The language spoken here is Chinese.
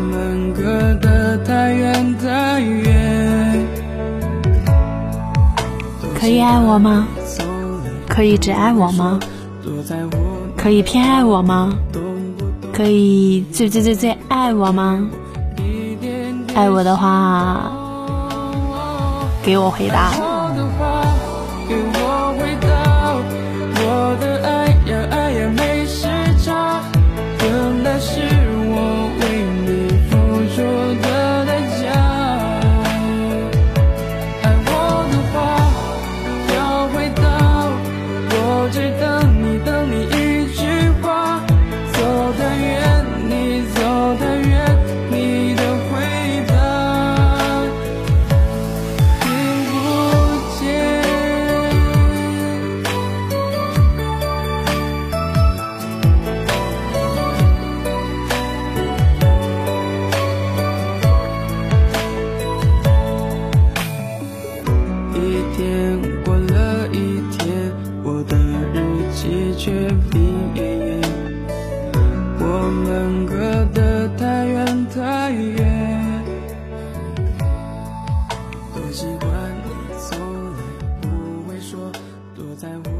们隔得太远太远。可以爱我吗？可以只爱我吗？可以偏爱我吗？可以最最最最爱我吗？爱我的话，给我回答。是只等你等你一句话。走太远，你走太远，你的回答。听不见。一天日记却并绵延。我们隔得太远太远。多习惯你从来不会说，多在乎。